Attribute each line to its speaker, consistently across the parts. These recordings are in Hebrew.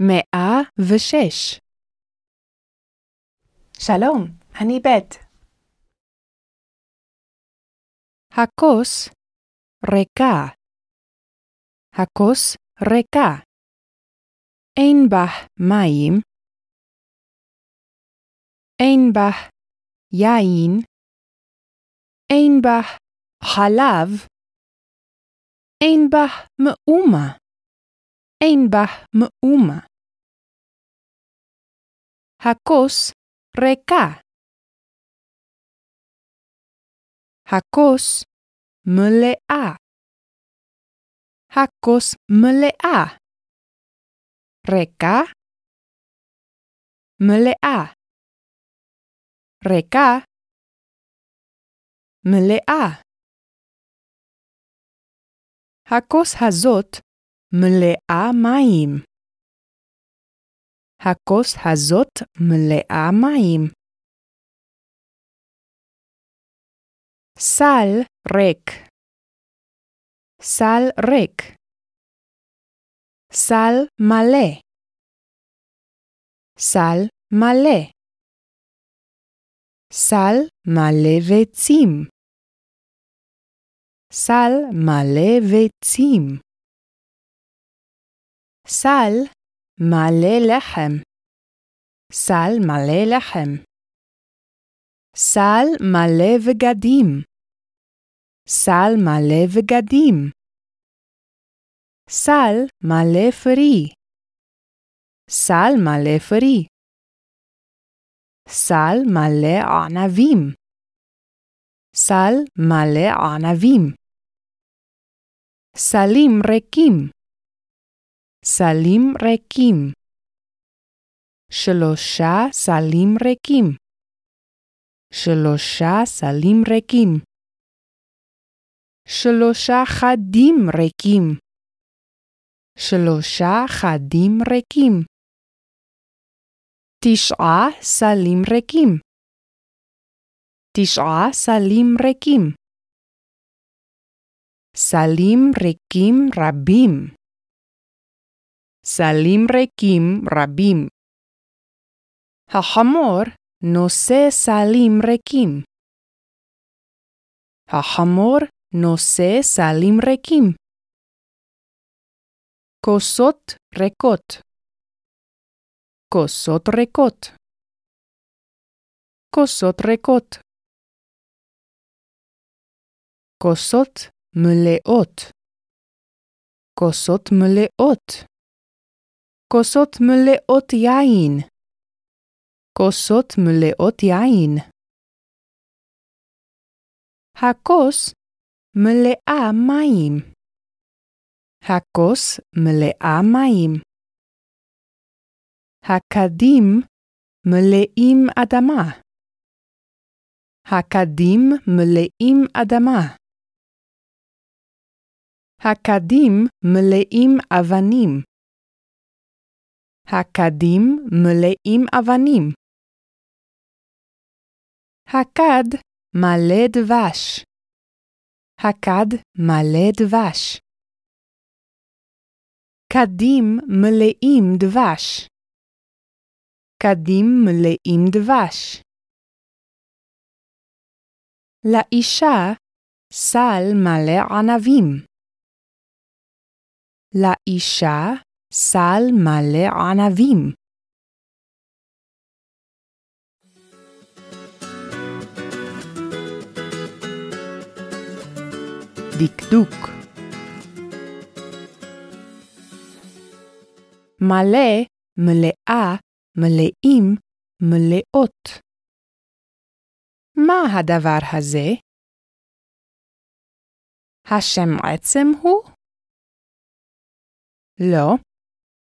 Speaker 1: מאה ושש.
Speaker 2: שלום, אני ב'.
Speaker 1: הכוס ריקה. הכוס ריקה. אין בה מים. אין בה יין. אין בה חלב. אין בה מאומה. אין בה מאומה. הכוס ריקה. הכוס מלאה. הכוס מלאה. ריקה. מלאה. ריקה. מלאה. הכוס הזאת מלאה מים. הכוס הזאת מלאה מים. סל ריק. סל ריק. סל מלא. סל מלא. סל מלא ביצים. סל מלא ביצים. סל מלא לחם. סל מלא לחם. סל מלא בגדים. סל מלא בגדים. סל מלא פרי. סל מלא פרי. סל מלא ענבים. סל מלא ענבים. סלים ריקים. סלים ריקים. שלושה סלים ריקים. שלושה סלים ריקים. שלושה חדים ריקים. שלושה חדים ריקים. תשעה סלים ריקים. תשעה סלים ריקים. סלים ריקים רבים. סלים ריקים רבים. החמור נושא סלים ריקים. החמור נושא סלים ריקים. כוסות ריקות. כוסות ריקות. כוסות ריקות. כוסות מלאות. כוסות מלאות. כוסות מלאות יין. כוסות מלאות יין. הכוס מלאה מים. הכוס מלאה מים. הכדים מלאים אדמה. הכדים מלאים אדמה. הכדים מלאים אבנים. הכדים מלאים אבנים. הכד מלא דבש. הכד מלא דבש. כדים מלאים דבש. כדים מלאים דבש. לאישה סל מלא ענבים. לאישה סל מלא ענבים. דקדוק מלא, מלאה, מלאים, מלאות. מה הדבר הזה? השם עצם הוא? לא.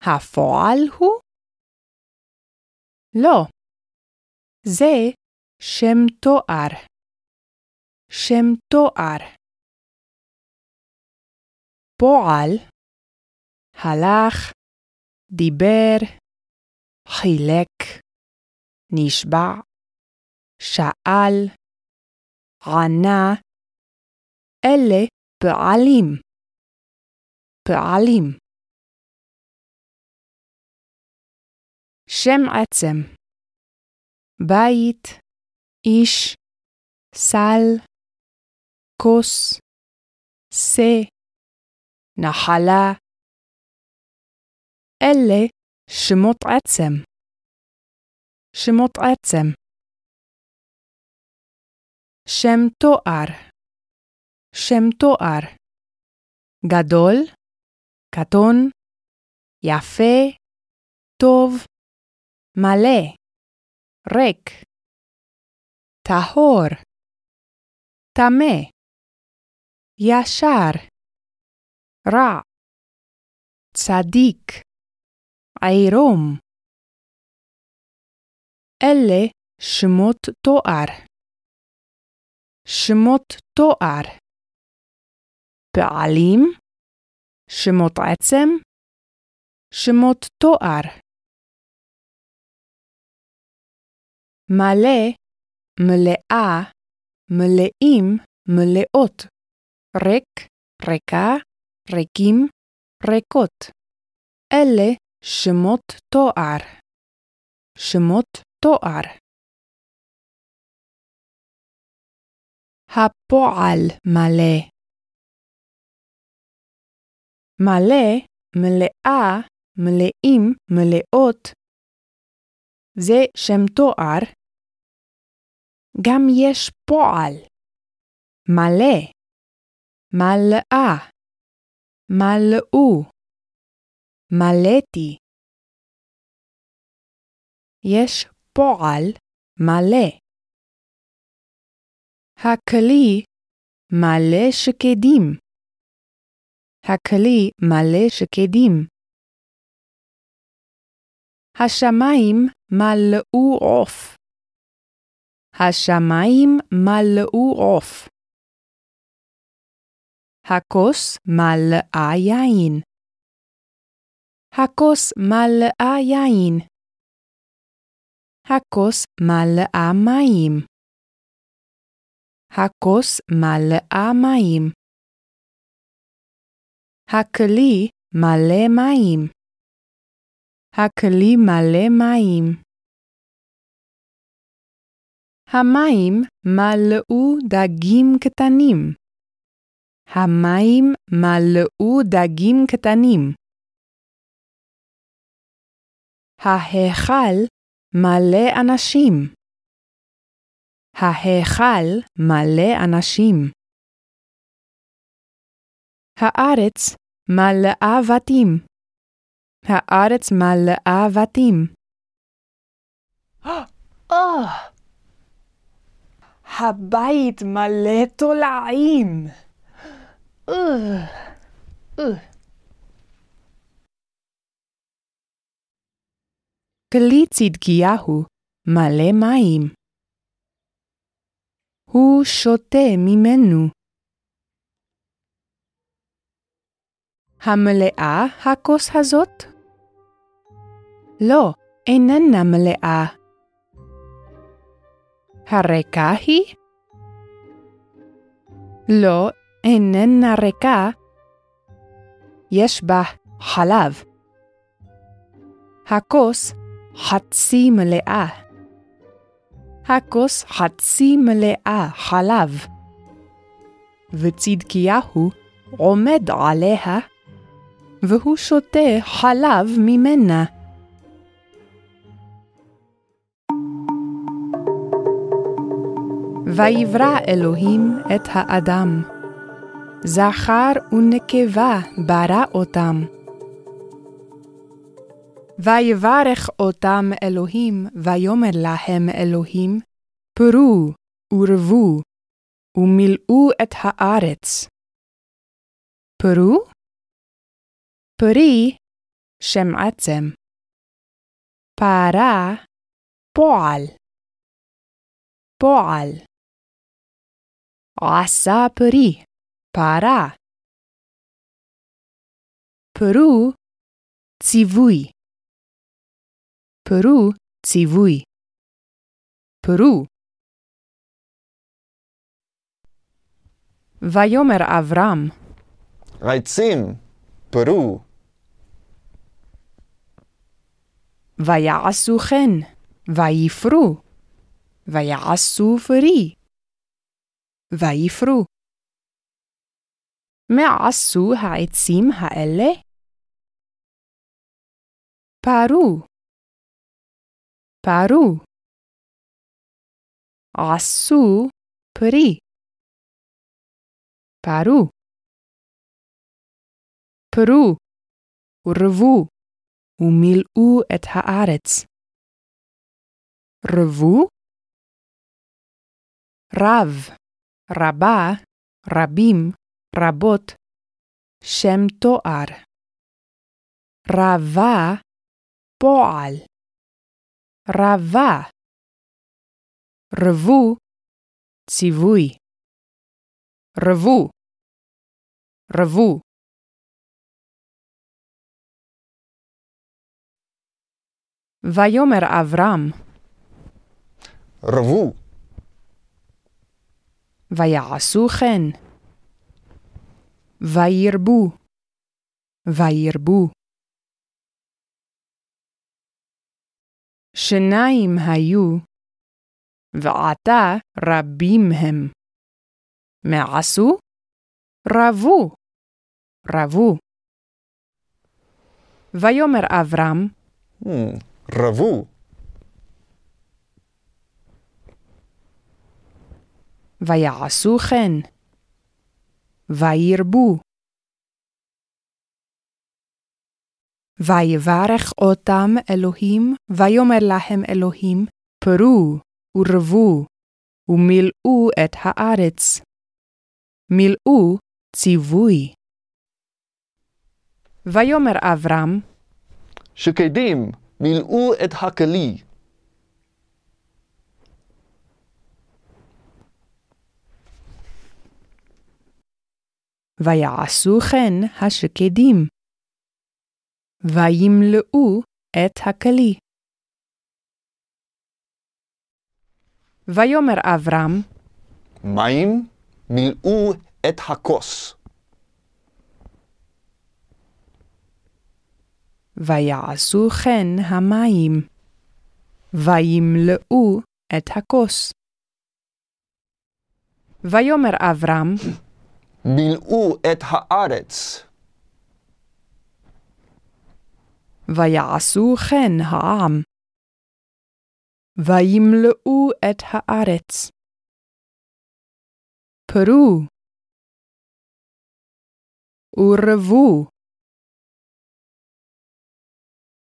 Speaker 1: הפועל הוא? לא. זה שם תואר. שם תואר. פועל הלך, דיבר, חילק, נשבע, שאל, ענה, אלה פעלים. פעלים שם עצם בית, איש, סל, כוס, שא, נחלה. אלה שמות עצם. שמות עצם. שם תואר. שם תואר. גדול, קטון, יפה, טוב, מלא, ריק, טהור, טמא, ישר, רע, צדיק, עירום. אלה שמות תואר. שמות תואר. פעלים, שמות עצם, שמות תואר. מלא, מלאה, מלאים, מלאות. ריק, ריקה, ריקים, ריקות. אלה שמות תואר. שמות תואר. הפועל מלא. מלא, מלאה, מלאים, מלאות. זה שם תואר. גם יש פועל. מלא. מלאה. מלאו. מלאתי. יש פועל מלא. הכלי מלא שקדים. הכלי מלא שקדים. השמיים מלאו עוף. השמיים מלאו עוף. הכוס מלאה יין. הכוס מלאה יין. הכוס מלאה מים. הכוס מלאה מים. הכלי מלא מים. הכלי מלא מים. המים מלאו דגים קטנים. המים מלאו דגים קטנים. ההיכל מלא אנשים. ההיכל מלא אנשים. הארץ מלאה בתים. הארץ מלאה בתים. הבית מלא תולעים. כלי צדקיהו מלא מים. הוא שותה ממנו. המלאה הכוס הזאת? לא, איננה מלאה. הריקה היא? לא, איננה ריקה. יש בה חלב. הכוס חצי מלאה. הכוס חצי מלאה חלב. וצדקיהו עומד עליה, והוא שותה חלב ממנה. ויברא אלוהים את האדם. זכר ונקבה ברא אותם. ויברך אותם אלוהים, ויאמר להם אלוהים, פרו ורבו, ומילאו את הארץ. פרו? פרי, שם עצם. פרה, פועל. פועל. עשה פרי, פרה. פרו, ציווי. פרו, ציווי. פרו. ויאמר אברהם,
Speaker 3: רייצים, פרו.
Speaker 1: ויעשו כן, ויפרו, ויעשו פרי, ויפרו. מה עשו העצים האלה? פרו, פרו. עשו פרי, פרו. פרו, ורבו, ומילאו את הארץ. רבו, רב, רבה, רבים, רבות, שם תואר. רבה, פועל. רבה. רבו, ציווי. רבו. רבו. ויאמר אברהם,
Speaker 3: רבו,
Speaker 1: ויעשו כן. וירבו, וירבו. שניים היו, ועתה רבים הם. מעשו? רבו, רבו. ויאמר אברהם,
Speaker 3: hmm, רבו,
Speaker 1: ויעשו כן. וירבו. ויברך אותם אלוהים, ויאמר להם אלוהים, פרו ורבו, ומילאו את הארץ. מילאו ציווי. ויאמר אברהם,
Speaker 3: שקדים מילאו את הכלי.
Speaker 1: ויעשו כן השקדים. וימלאו את הכלי. ויאמר אברהם,
Speaker 3: מים מילאו את הכוס.
Speaker 1: ויעשו כן המים. וימלאו את הכוס. ויאמר אברהם,
Speaker 3: מילאו את הארץ.
Speaker 1: ויעשו כן העם. וימלאו את הארץ. פרו. ורבו.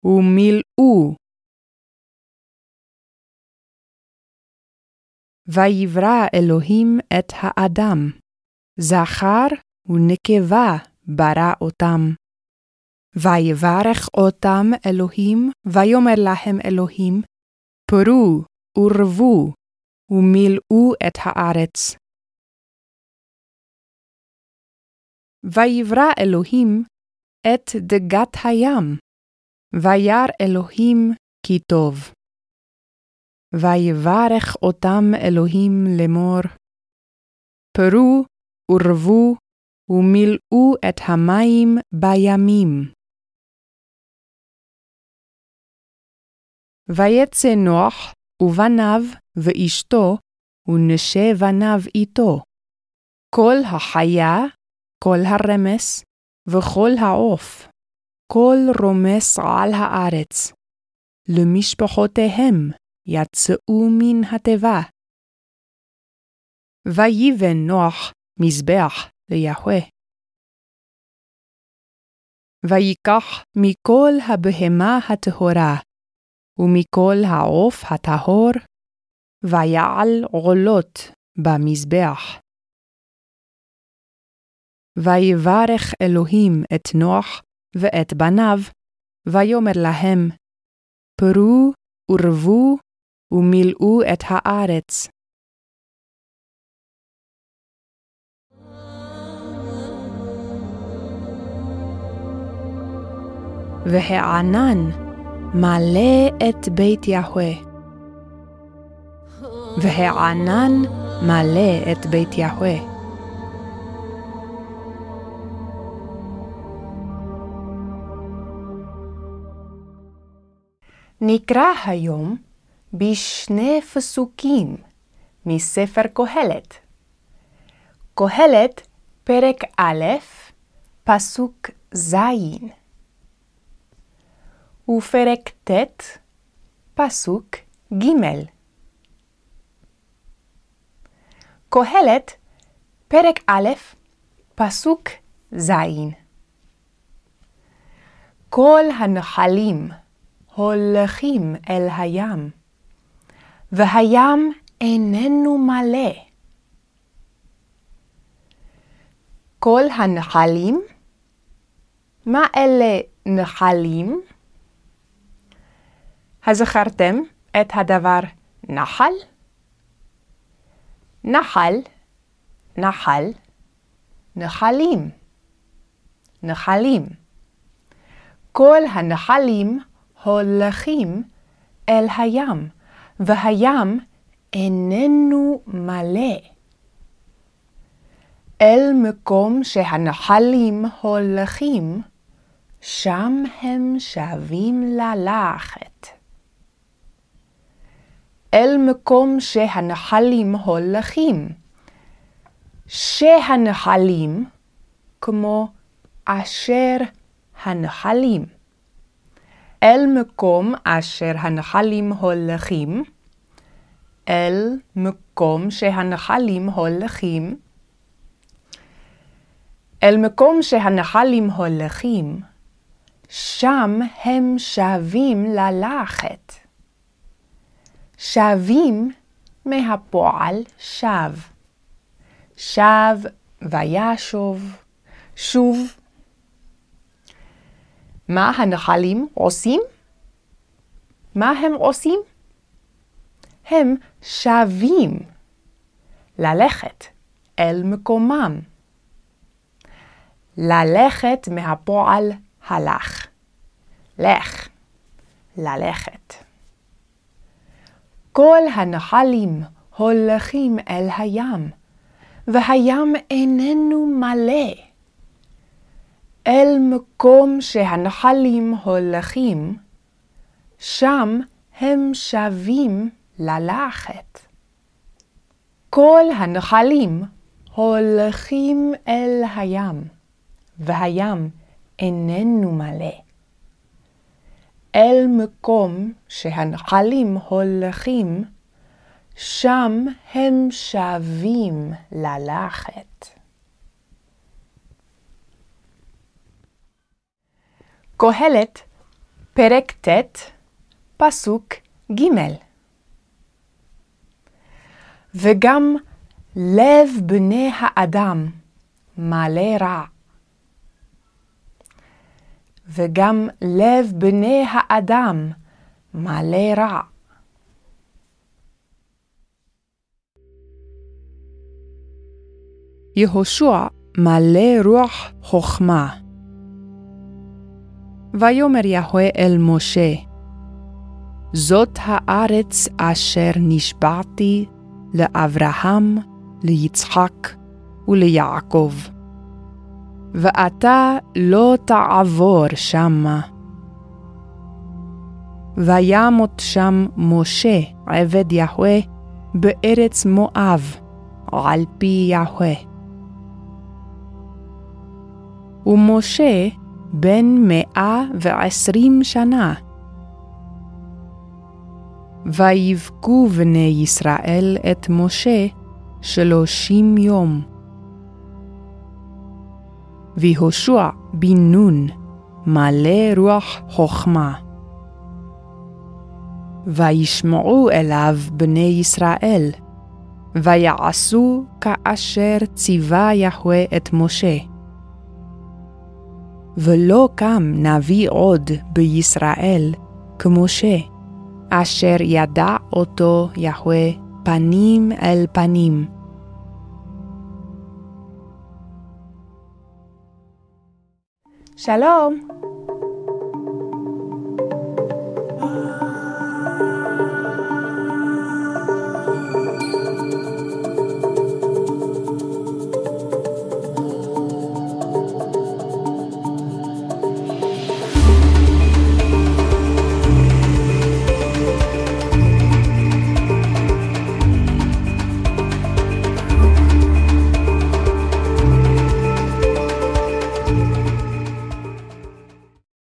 Speaker 1: ומילאו. ויברא אלוהים את האדם. זכר ונקבה ברא אותם. ויברך אותם אלוהים, ויאמר להם אלוהים, פרו ורבו, ומילאו את הארץ. ויברא אלוהים את דגת הים, וירא אלוהים כי טוב. ויברך אותם אלוהים לאמור, פרו ורבו ומילאו את המים בימים. ויצא נוח ובניו ואשתו ונשי בניו איתו. כל החיה, כל הרמס וכל העוף, כל רומס על הארץ. למשפחותיהם יצאו מן התיבה. ויבן נוח מזבח ליהוה. ויקח מכל הבהמה הטהורה, ומכל העוף הטהור, ויעל עולות במזבח. ויברך אלוהים את נוח ואת בניו, ויאמר להם, פרו ורבו ומילאו את הארץ. והענן מלא את בית יהוה. והענן מלא את בית יהוה. נקרא היום בשני פסוקים מספר קהלת. קהלת, פרק א', פסוק ז', ופרק ט', פסוק ג'. קהלת, פרק א', פסוק ז'. כל הנחלים הולכים אל הים, והים איננו מלא. כל הנחלים? מה אלה נחלים? הזכרתם את הדבר נחל? נחל, נחל, נחלים, נחלים. כל הנחלים הולכים אל הים, והים איננו מלא. אל מקום שהנחלים הולכים, שם הם שבים ללכת. אל מקום שהנחלים הולכים, שהנחלים, כמו אשר הנחלים. אל מקום אשר הנחלים הולכים, אל מקום שהנחלים הולכים, אל מקום שהנחלים הולכים, שם הם שבים ללכת. שבים מהפועל שב. שב וישוב, שוב. מה הנחלים עושים? מה הם עושים? הם שבים ללכת אל מקומם. ללכת מהפועל הלך. לך, ללכת. כל הנחלים הולכים אל הים, והים איננו מלא. אל מקום שהנחלים הולכים, שם הם שבים ללכת. כל הנחלים הולכים אל הים, והים איננו מלא. אל מקום שהנחלים הולכים, שם הם שבים ללכת. קהלת, פרק ט', פסוק ג' וגם לב בני האדם מלא רע. וגם לב בני האדם מלא רע.
Speaker 4: יהושע מלא רוח חכמה. ויאמר יהוה אל משה, זאת הארץ אשר נשבעתי לאברהם, ליצחק וליעקב. ואתה לא תעבור שמה. וימות שם משה, עבד יהוה, בארץ מואב, על פי יהוה. ומשה בן מאה ועשרים שנה. ויבכו בני ישראל את משה שלושים יום. ויהושע בן נון מלא רוח חכמה. וישמעו אליו בני ישראל, ויעשו כאשר ציווה יהוה את משה. ולא קם נביא עוד בישראל כמשה, אשר ידע אותו יהוה פנים אל פנים.
Speaker 1: שלום!